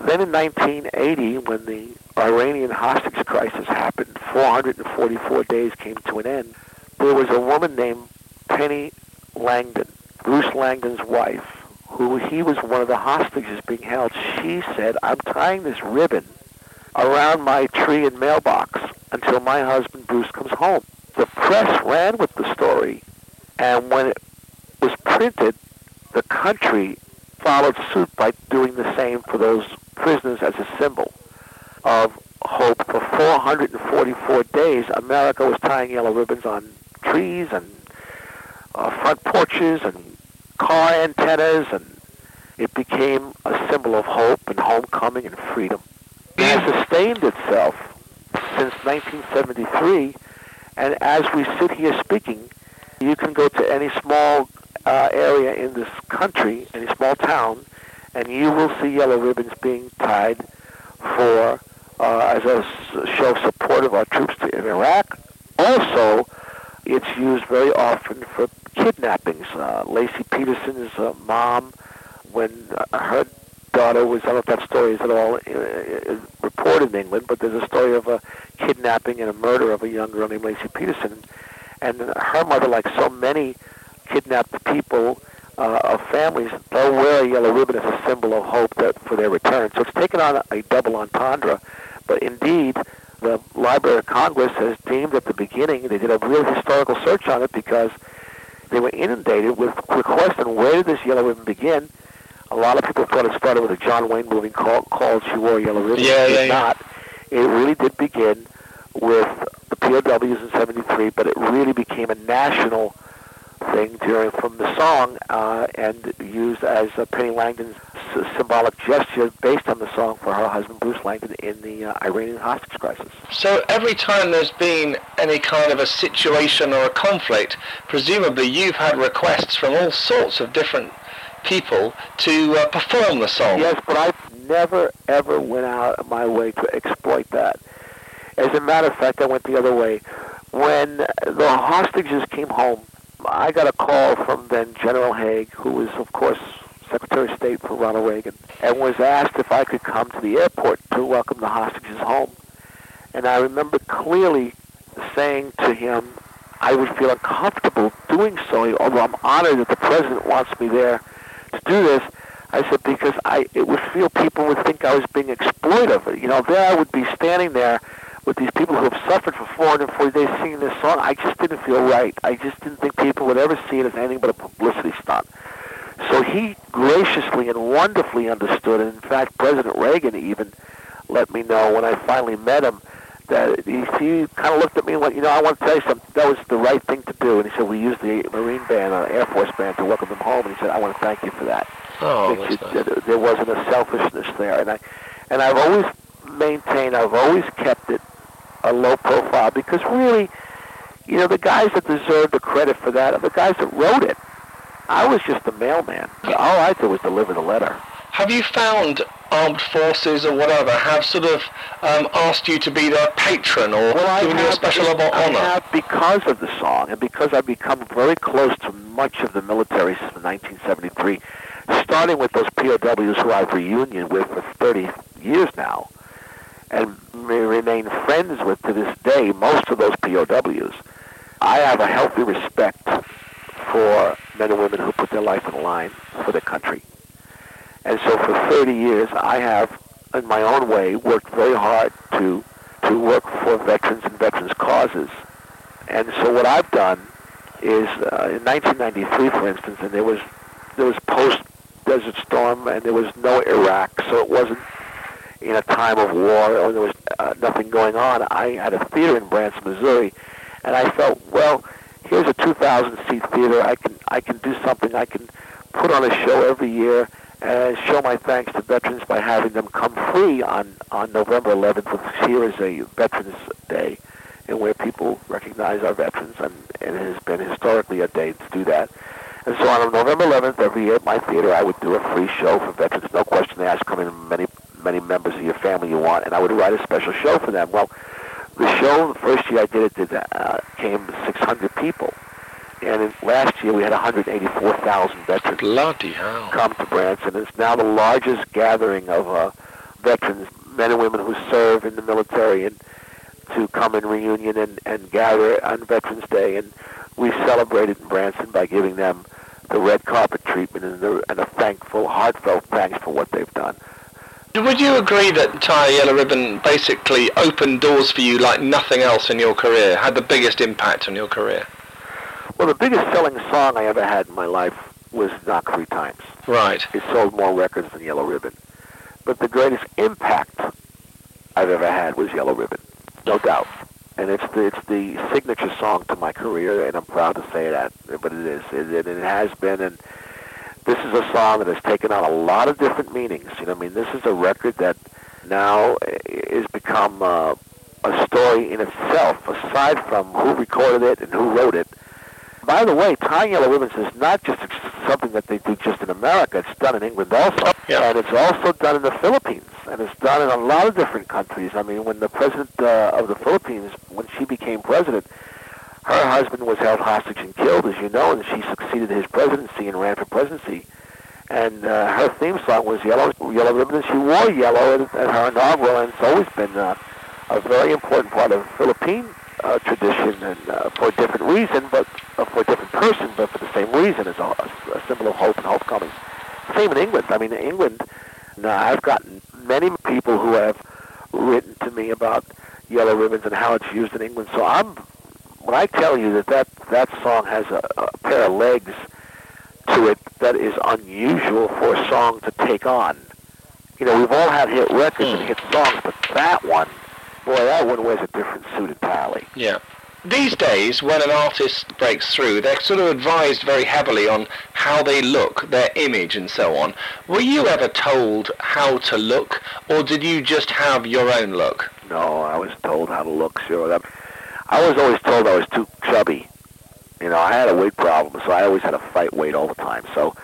Then in 1980, when the Iranian hostage crisis happened, 444 days came to an end. There was a woman named Penne Laingen, Bruce Laingen's wife, who he was one of the hostages being held. She said, I'm tying this ribbon around my tree and mailbox until my husband Bruce comes home. The press ran with the story, and when it was printed, the country followed suit by doing the same for those prisoners as a symbol of hope. For 444 days, America was tying yellow ribbons on trees and uh, front porches and car antennas, and it became a symbol of hope and homecoming and freedom. It has sustained itself since 1973, and as we sit here speaking, you can go to any small uh, area in this country, any small town, and you will see yellow ribbons being tied for uh, as a show of support of our troops in Iraq. Also, it's used very often for kidnappings. Uh, Laci Peterson's uh, mom, when uh, her daughter was, I don't know if that story is at all uh, reported in England, but there's a story of a kidnapping and a murder of a young girl named Laci Peterson. And her mother, like so many kidnapped people uh, of families, they'll wear a yellow ribbon as a symbol of hope that for their return. So it's taken on a double entendre. But indeed, the Library of Congress has deemed at the beginning, they did a real historical search on it because they were inundated with requests on where did this yellow ribbon begin. A lot of people thought it started with a John Wayne movie called, called She Wore a Yellow Ribbon. Yeah, it yeah, did yeah. not. It really did begin with the POWs in 73, but it really became a national thing during from the song uh, and used as uh, Penne Laingen's s- symbolic gesture based on the song for her husband Bruce Laingen in the uh, Iranian hostage crisis. So every time there's been any kind of a situation or a conflict, presumably you've had requests from all sorts of different people to uh, perform the song. Yes, but I never ever went out of my way to exploit that. As a matter of fact, I went the other way. When the hostages came home, I got a call from then General Haig, who was, of course, Secretary of State for Ronald Reagan, and was asked if I could come to the airport to welcome the hostages home. And I remember clearly saying to him, I would feel uncomfortable doing so, although I'm honored that the president wants me there to do this. I said because I it would feel people would think I was being exploitive. You know, there I would be standing there with these people who have suffered for 440 days singing this song. I just didn't feel right. I just didn't think people would ever see it as anything but a publicity stunt. So he graciously and wonderfully understood, and in fact, President Reagan even let me know when I finally met him that he, he kind of looked at me and went, you know, I want to tell you something. That was the right thing to do. And he said, we used the Marine Band, uh, Air Force Band, to welcome them home. And he said, I want to thank you for that. Oh, you- nice. that there wasn't a selfishness there. And I, and I've always maintained, I've always kept it a low profile because really, you know, the guys that deserve the credit for that are the guys that wrote it. I was just the mailman. All I did was deliver the letter. Have you found armed forces or whatever have sort of um, asked you to be their patron or Well, given you a special I honor? have because of the song and because I've become very close to much of the military since 1973, starting with those POWs who I've reunion with for 30 years now, and remain friends with to this day most of those POWs. I have a healthy respect for men and women who put their life on the line for their country. And so for 30 years, I have, in my own way, worked very hard to to work for veterans and veterans causes. And so what I've done is, uh, in 1993, for instance, and there was there was post Desert Storm, and there was no Iraq, so it wasn't in a time of war or there was uh, nothing going on. I had a theater in Branson, Missouri, and I felt, well, here's a 2,000 seat theater. I can I can do something. I can put on a show every year and show my thanks to veterans by having them come free on on November 11th, which here is a Veterans Day, and where people recognize our veterans, and, and it has been historically a day to do that. And so on November 11th, every year at my theater, I would do a free show for veterans. No question they asked. Come in many many members of your family you want, and I would write a special show for them. Well, the show the first year I did it did uh, came 600 people, and in, last year we had 184,000 veterans Bloody hell. come to Branson. It's now the largest gathering of uh, veterans, men and women who serve in the military, and to come in reunion and, and gather on Veterans Day. And we celebrated in Branson by giving them the red carpet treatment and, the, and a thankful, heartfelt thanks for what they've done. Would you agree that Tie Yellow Ribbon basically opened doors for you like nothing else in your career, had the biggest impact on your career? Well, the biggest selling song I ever had in my life was Knock Three Times. Right. It sold more records than Yellow Ribbon. But the greatest impact I've ever had was Yellow Ribbon, no doubt. And it's the, it's the signature song to my career, and I'm proud to say that. But it is, it, it, it has been, and this is a song that has taken on a lot of different meanings. You know, I mean, this is a record that now is become uh, a story in itself, aside from who recorded it and who wrote it. By the way, tying yellow ribbons is not just something that they do just in America. It's done in England also, Yeah. and it's also done in the Philippines, and it's done in a lot of different countries. I mean, when the president uh, of the Philippines, when she became president, her husband was held hostage and killed, as you know, and she succeeded his presidency and ran for presidency. And uh, her theme song was "Yellow Yellow Ribbon," she wore yellow at, at her inaugural, and it's always been uh, a very important part of Philippine uh, tradition, and uh, for a different reason, but uh, for a different person, but for the same reason, as a, a symbol of hope and homecoming. Same in England. I mean, in England, now I've gotten many people who have written to me about yellow ribbons and how it's used in England. So I'm when I tell you that that, that song has a, a pair of legs to it that is unusual for a song to take on. You know, we've all had hit records and hmm. hit songs, but that one, boy, that one wears a different suit entirely. Yeah. These days, when an artist breaks through, they're sort of advised very heavily on how they look, their image, and so on. Were you ever told how to look, or did you just have your own look? No, I was told how to look. Sure, that, I was always told I was too chubby. You know, I had a weight problem, so I always had to fight weight all the time. So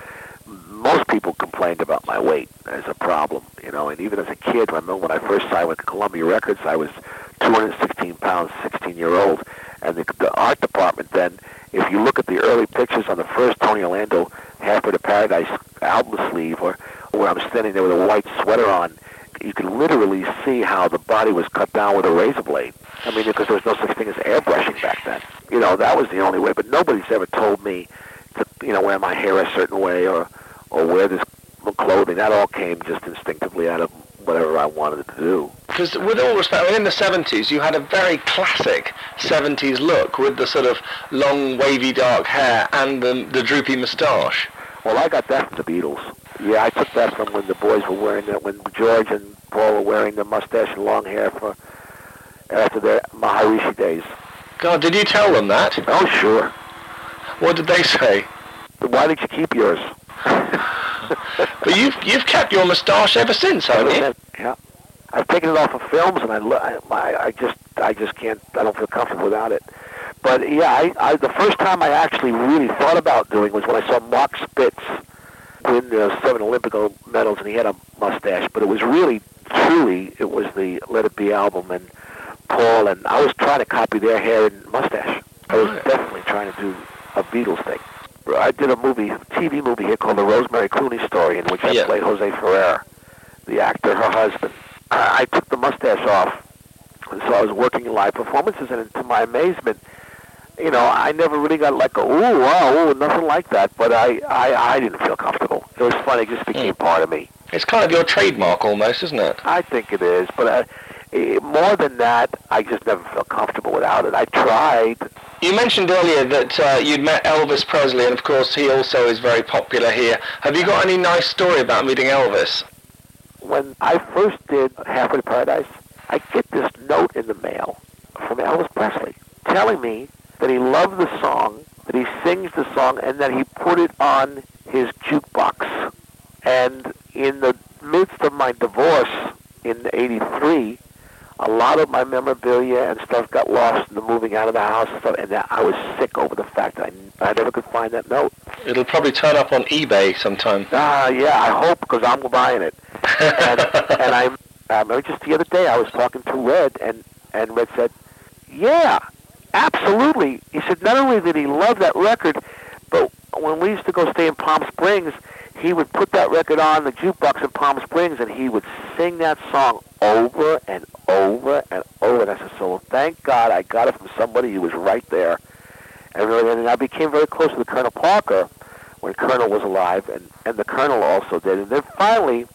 most people complained about my weight as a problem. You know, and even as a kid, I remember when I first signed with Columbia Records, I was 216 pounds, 16 year old, and the, the art department then. If you look at the early pictures on the first Tony Orlando Halfway to Paradise album sleeve, or where I'm standing there with a white sweater on, you can literally see how the body was cut down with a razor blade. I mean, because there was no such thing as airbrushing back then. You know, that was the only way. But nobody's ever told me to, you know, wear my hair a certain way or or wear this clothing. That all came just instinctively out of whatever I wanted to do. Because with all respect, in the 70s, you had a very classic 70s look with the sort of long, wavy, dark hair and the, the droopy moustache. Well, I got that from the Beatles. Yeah, I took that from when the boys were wearing that, when George and Paul were wearing the mustache and long hair for Uh, after their Maharishi days. God, did you tell them that? Oh, sure. What did they say? Why did you keep yours? but you've you've kept your moustache ever since, haven't you? Yeah. I've taken it off of films, and I, I, I just, I just can't. I don't feel comfortable without it. But yeah, I, I, the first time I actually really thought about doing was when I saw Mark Spitz win the seven Olympic medals, and he had a mustache. But it was really, truly, it was the Let It Be album, and Paul, and I was trying to copy their hair and mustache. I was definitely trying to do a Beatles thing. I did a movie, a TV movie here called The Rosemary Clooney Story, in which I Yeah. played Jose Ferrer, the actor, her husband. I, I took the mustache off, and so I was working in live performances, and to my amazement, you know, I never really got like a ooh wow ooh nothing like that. But I I, I didn't feel comfortable. It was funny; it just became part of me. It's kind of your trademark almost, isn't it? I think it is, but uh, eh, more than that, I just never felt comfortable without it. I tried. You mentioned earlier that uh, you'd met Elvis Presley, and of course he also is very popular here. Have you got any nice story about meeting Elvis? When I first did Halfway to Paradise, I get this note in the mail from Elvis Presley telling me that he loved the song, that he sings the song, and that he put it on his jukebox. And in the midst of my divorce in '83, a lot of my memorabilia and stuff got lost in the moving out of the house and stuff, and that I was sick over the fact that I, I never could find that note. It'll probably turn up on eBay sometime. Ah, yeah, I hope because I'm buying it. and and I, I remember just the other day I was talking to Red, and and Red said, "Yeah, absolutely." He said not only did he love that record, but when we used to go stay in Palm Springs, he would put that record on the jukebox in Palm Springs, and he would sing that song over and over and over. And I said, "So thank God I got it from somebody who was right there." And really, and I became very close to the Colonel Parker when Colonel was alive, and and the Colonel also did. And then finally,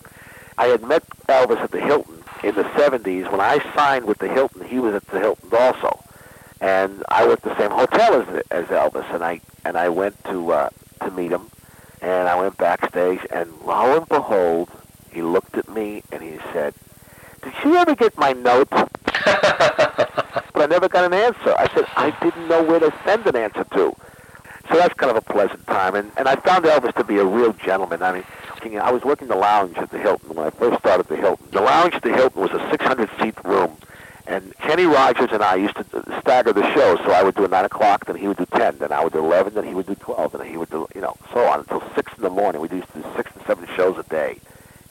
I had met Elvis at the Hilton in the 70s. When I signed with the Hilton, he was at the Hilton also. And I worked the same hotel as as Elvis, and I and I went to uh, to meet him, and I went backstage, and lo and behold, he looked at me and he said, "Did she ever get my note?" but I never got an answer. I said I didn't know where to send an answer to. So that's kind of a pleasant time, and and I found Elvis to be a real gentleman. I mean, I was working the lounge at the Hilton when I first started the Hilton. The lounge at the Hilton was a 600 seat room, and Kenny Rogers and I used to uh, stagger the show. So I would do a nine o'clock, then he would do ten, then I would do eleven, then he would do twelve, then he would do you know so on until six in the morning. We used to do six and seven shows a day,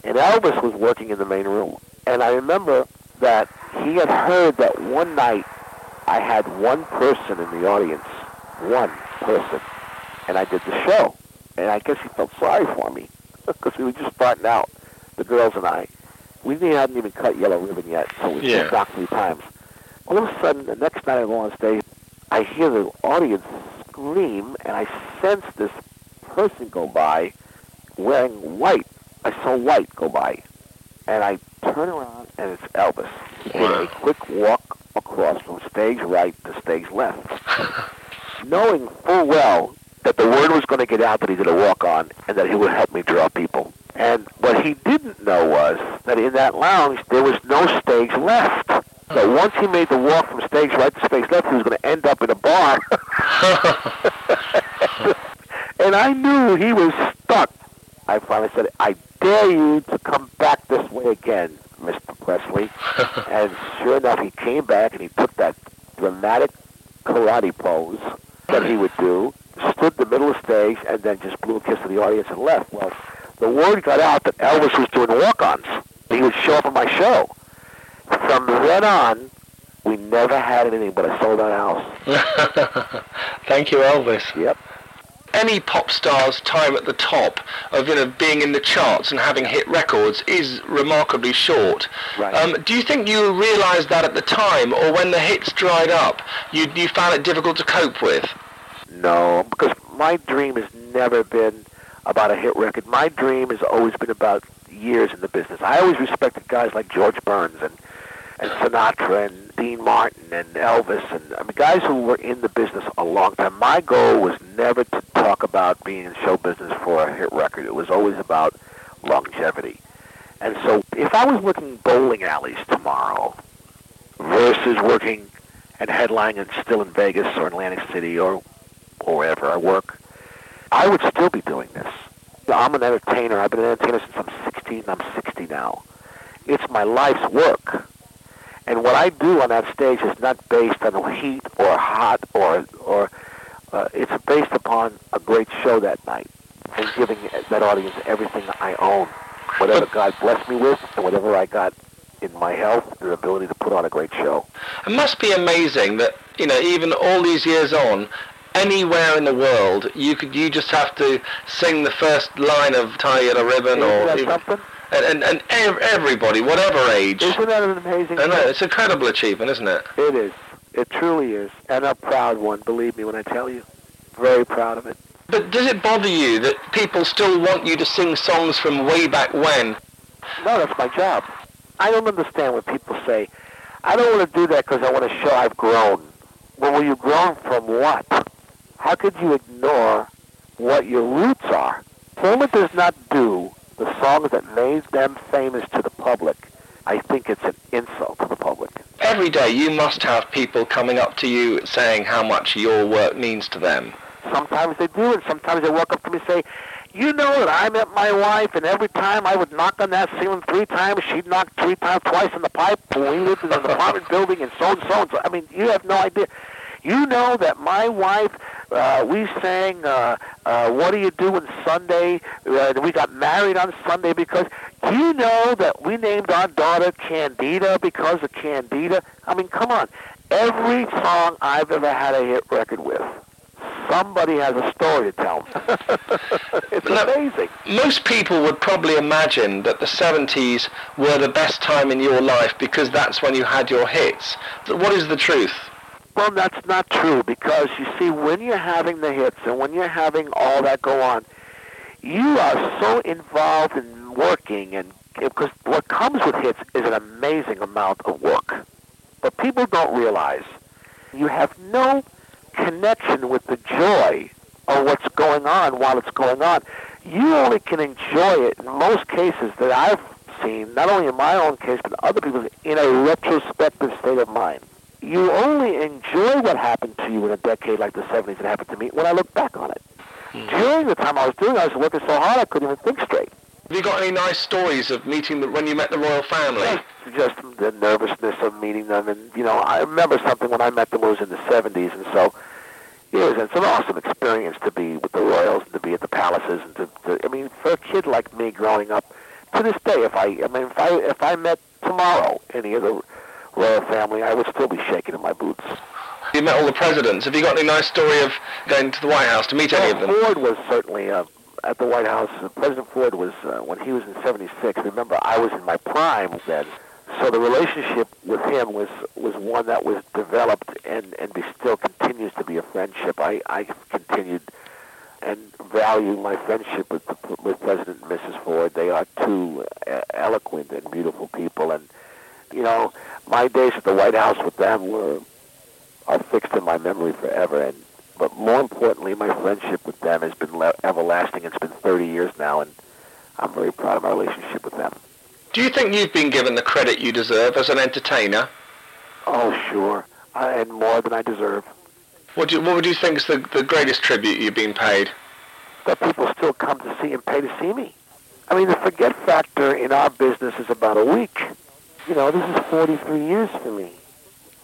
and Elvis was working in the main room. And I remember that he had heard that one night I had one person in the audience, one person, and I did the show. And I guess he felt sorry for me because we were just starting out, the girls and I. We hadn't even cut Yellow Ribbon yet, so we Yeah. knocked three times. All of a sudden, the next night I go on stage, I hear the audience scream, and I sense this person go by wearing white. I saw white go by, and I turn around, and it's Elvis. He did a quick walk across from stage right to stage left, knowing full well that the word was going to get out that he did a walk on, and that he would help me draw people. And what he didn't know was that in that lounge there was no stage left. So hmm. once he made the walk from stage right to stage left, he was going to end up in a bar. and I knew he was stuck. I finally said, I dare you to come back this way again, Mr. Presley. and sure enough, he came back and he took that dramatic karate pose that he would do, stood in the middle of the stage, and then just blew a kiss to the audience and left. Well, the word got out that Elvis was doing walk-ons. He would show up at my show. From then on, we never had anything but a sold-out house. Thank you, Elvis. Yep. Any pop star's time at the top of you know being in the charts and having hit records is remarkably short. Right. Um, do you think you realised that at the time, or when the hits dried up, you you found it difficult to cope with? No, because my dream has never been about a hit record. My dream has always been about years in the business. I always respected guys like George Burns and and Sinatra and Dean Martin and Elvis and I mean guys who were in the business a long time. My goal was never to talk about being in show business for a hit record. It was always about longevity. And so if I was working bowling alleys tomorrow versus working and headlining and still in Vegas or Atlantic City or, or wherever I work, I would still be doing this. I'm an entertainer. I've been an entertainer since I'm 16. I'm 60 now. It's my life's work. And what I do on that stage is not based on heat or hot or or uh, it's based upon a great show that night and giving that audience everything I own, whatever God blessed me with, and whatever I got in my health, the ability to put on a great show. It must be amazing that you know even all these years on. Anywhere in the world, you could you just have to sing the first line of "Tie Yellow Ribbon" Isn't or that even- something? And, and, and ev- everybody, whatever age. Isn't that an amazing? I know, it's an incredible achievement, isn't it? It is. It truly is, and a proud one. Believe me when I tell you, very proud of it. But does it bother you that people still want you to sing songs from way back when? No, that's my job. I don't understand what people say, "I don't want to do that because I want to show I've grown." Well, were you grown from what? How could you ignore what your roots are? Homer does not do the songs that made them famous to the public. I think it's an insult to the public. Every day you must have people coming up to you saying how much your work means to them. Sometimes they do, and sometimes they walk up to me and say, "You know that I met my wife, and every time I would knock on that ceiling three times, she'd knock three times, twice on the pipe. When we lived in an apartment building, and so and so and so." I mean, you have no idea. You know that my wife, uh, we sang, uh, uh, "What do you do on Sunday?" Uh, we got married on Sunday because. Do you know that we named our daughter Candida because of Candida? I mean, come on. Every song I've ever had a hit record with, somebody has a story to tell. it's No. amazing. Most people would probably imagine that the 70s were the best time in your life because that's when you had your hits. But What is the truth? Well, that's not true because you see, when you're having the hits and when you're having all that go on, you are so involved in working, and because what comes with hits is an amazing amount of work. But people don't realize you have no connection with the joy of what's going on while it's going on. You only can enjoy it in most cases that I've seen, not only in my own case, but other people's, in a retrospective state of mind. You only enjoy what happened to you in a decade like the 70s that happened to me when I look back on it. Hmm. During the time I was doing it, I was working so hard I couldn't even think straight. Have you got any nice stories of meeting the, when you met the royal family? Just, just the nervousness of meeting them, and you know, I remember something when I met them was in the '70s, and so it was it's an awesome experience to be with the royals and to be at the palaces, and to, to I mean, for a kid like me growing up, to this day, if I, I mean, if I if I met tomorrow any of the royal family, I would still be shaking in my boots. You met all the presidents. Have you got any nice story of going to the White House to meet any of Well, them? Ford was certainly uh, at the White House. Uh, President Ford was uh, when he was in '76. Remember, I was in my prime then, so the relationship with him was was one that was developed and and still continues to be a friendship. I I continued and value my friendship with with President and Mrs. Ford. They are two uh, eloquent and beautiful people, and you know my days at the White House with them were are fixed in my memory forever. And but more importantly, my friendship with them has been le- everlasting. It's been 30 years now, and I'm very proud of my relationship with them. Do you think you've been given the credit you deserve as an entertainer? Oh, sure, I, and more than I deserve. What, do you, what would you think is the, the greatest tribute you've been paid? That people still come to see and pay to see me. I mean, the forget factor in our business is about a week. You know, this is 43 years for me.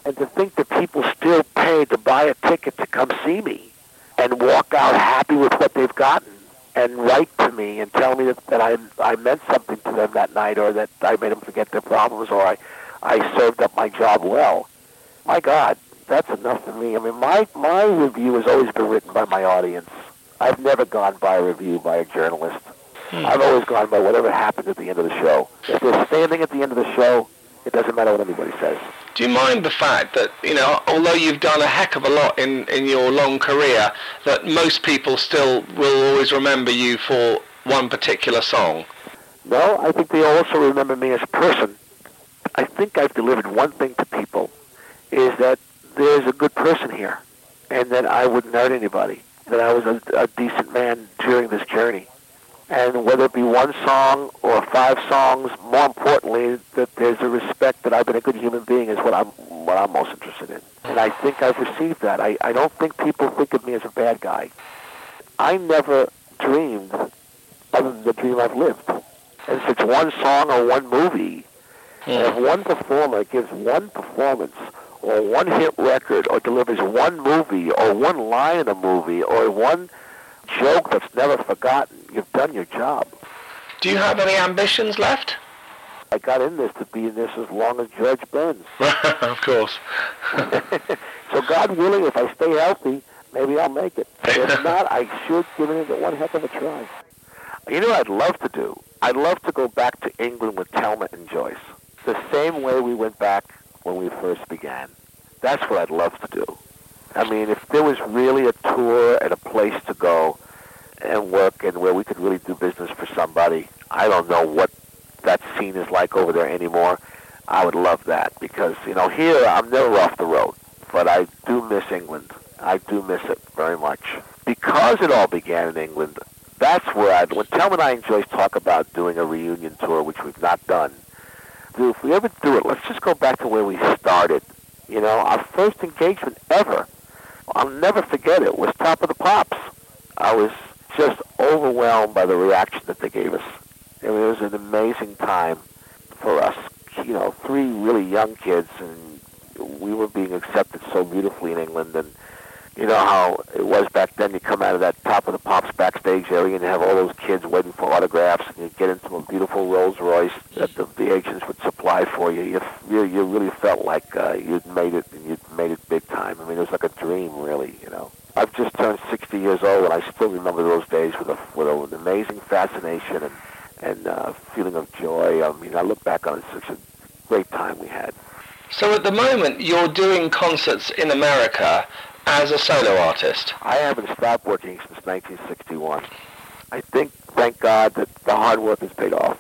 And to think that people still pay to buy a ticket to come see me and walk out happy with what they've gotten and write to me and tell me that, that I, I meant something to them that night or that I made them forget their problems or I, I served up my job well. My God, that's enough for me. I mean, my, my review has always been written by my audience. I've never gone by a review by a journalist. Hmm. I've always gone by whatever happened at the end of the show. If they're standing at the end of the show, it doesn't matter what anybody says. Do you mind the fact that, you know, although you've done a heck of a lot in, in your long career, that most people still will always remember you for one particular song? No, I think they also remember me as a person. I think I've delivered one thing to people, is that there's a good person here, and that I wouldn't hurt anybody, that I was a, a decent man during this journey. And whether it be one song or five songs, more importantly, that there's a respect that I've been a good human being is what I'm what I'm most interested in. And I think I've received that. I, I don't think people think of me as a bad guy. I never dreamed other than the dream I've lived. And if it's one song or one movie, and if one performer gives one performance or one hit record or delivers one movie or one line in a movie or one joke that's never forgotten, you've done your job. Do you have any ambitions left? I got in this to be in this as long as George Burns. of course. so God willing, if I stay healthy, maybe I'll make it. If not, I should give it one heck of a try. You know what I'd love to do? I'd love to go back to England with Thelma and Joyce. The same way we went back when we first began. That's what I'd love to do. I mean, if there was really a tour and a place to go and work and where we could really do business for somebody, I don't know what that scene is like over there anymore. I would love that because, you know, here I'm never off the road, but I do miss England. I do miss it very much. Because it all began in England, that's where I'd, when Thelma and I and Joyce talk about doing a reunion tour, which we've not done, do, if we ever do it, let's just go back to where we started. You know, our first engagement ever, I'll never forget it, was Top of the Pops. I was just overwhelmed by the reaction that they gave us. I mean, it was an amazing time for us. You know, three really young kids, and we were being accepted so beautifully in England. And you know how it was back then. You come out of that top of the pops backstage area, and you have all those kids waiting for autographs, and you get into a beautiful Rolls Royce that the, the agents would supply for you. You you, you really felt like uh, you'd made it, and you'd made it big time. I mean, it was like a dream, really. You know. I've just turned 60 years old, and I still remember those days with a with an amazing fascination and and uh, feeling of joy. I mean, I look back on it, such a great time we had. So at the moment, you're doing concerts in America as a solo artist. I haven't stopped working since 1961. I think, thank God, that the hard work has paid off.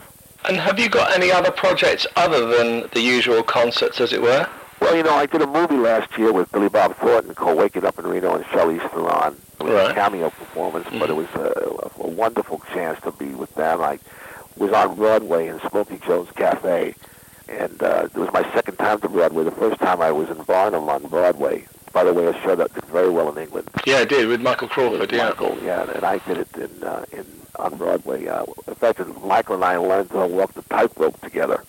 And have you got any other projects other than the usual concerts, as it were? Well, you know, I did a movie last year with Billy Bob Thornton called Waking Up in Reno and Charlize Theron. It was Right. a cameo performance, but it was a, a wonderful chance to be with them. I was on Broadway in Smokey Joe's Cafe, and uh, it was my second time to Broadway. The first time I was in Barnum on Broadway. By the way, a show that did very well in England. Yeah, I did with Michael Crawford. With Yeah. Michael, yeah, and I did it in uh, in on Broadway. Uh, in fact, Michael and I learned to walk the tightrope together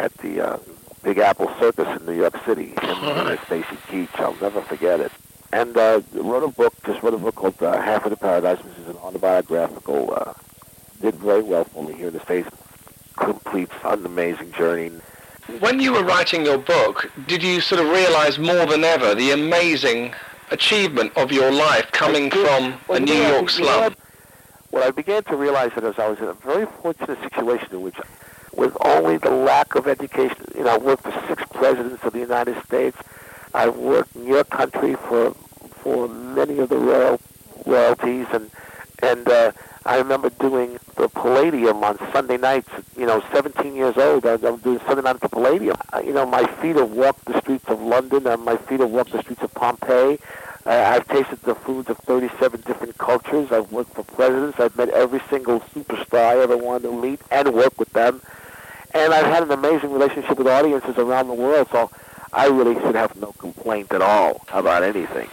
at the uh, Big Apple Circus in New York City. And Alright. Stacy Keach, I'll never forget it. And uh, wrote a book, just wrote a book called uh, Halfway to Paradise, which is an autobiographical. Uh, did very well for me here in the States. Complete, an amazing journey. When you were writing your book, did you sort of realize more than ever the amazing achievement of your life coming from Well, a New York slum? what? What I began to realize that is I was in a very fortunate situation in which, with only the lack of education, you know, I worked for six presidents of the United States. I worked in your country for for many of the royal royalties, and and uh, I remember doing the Palladium on Sunday nights. You know, 17 years old, I was doing Sunday night at the Palladium. Uh, You know, my feet have walked the streets of London, and my feet have walked the streets of Pompeii. I've tasted the foods of 37 different cultures. I've worked for presidents. I've met every single superstar I ever wanted to meet and work with them. And I've had an amazing relationship with audiences around the world, so I really should have no complaint at all about anything.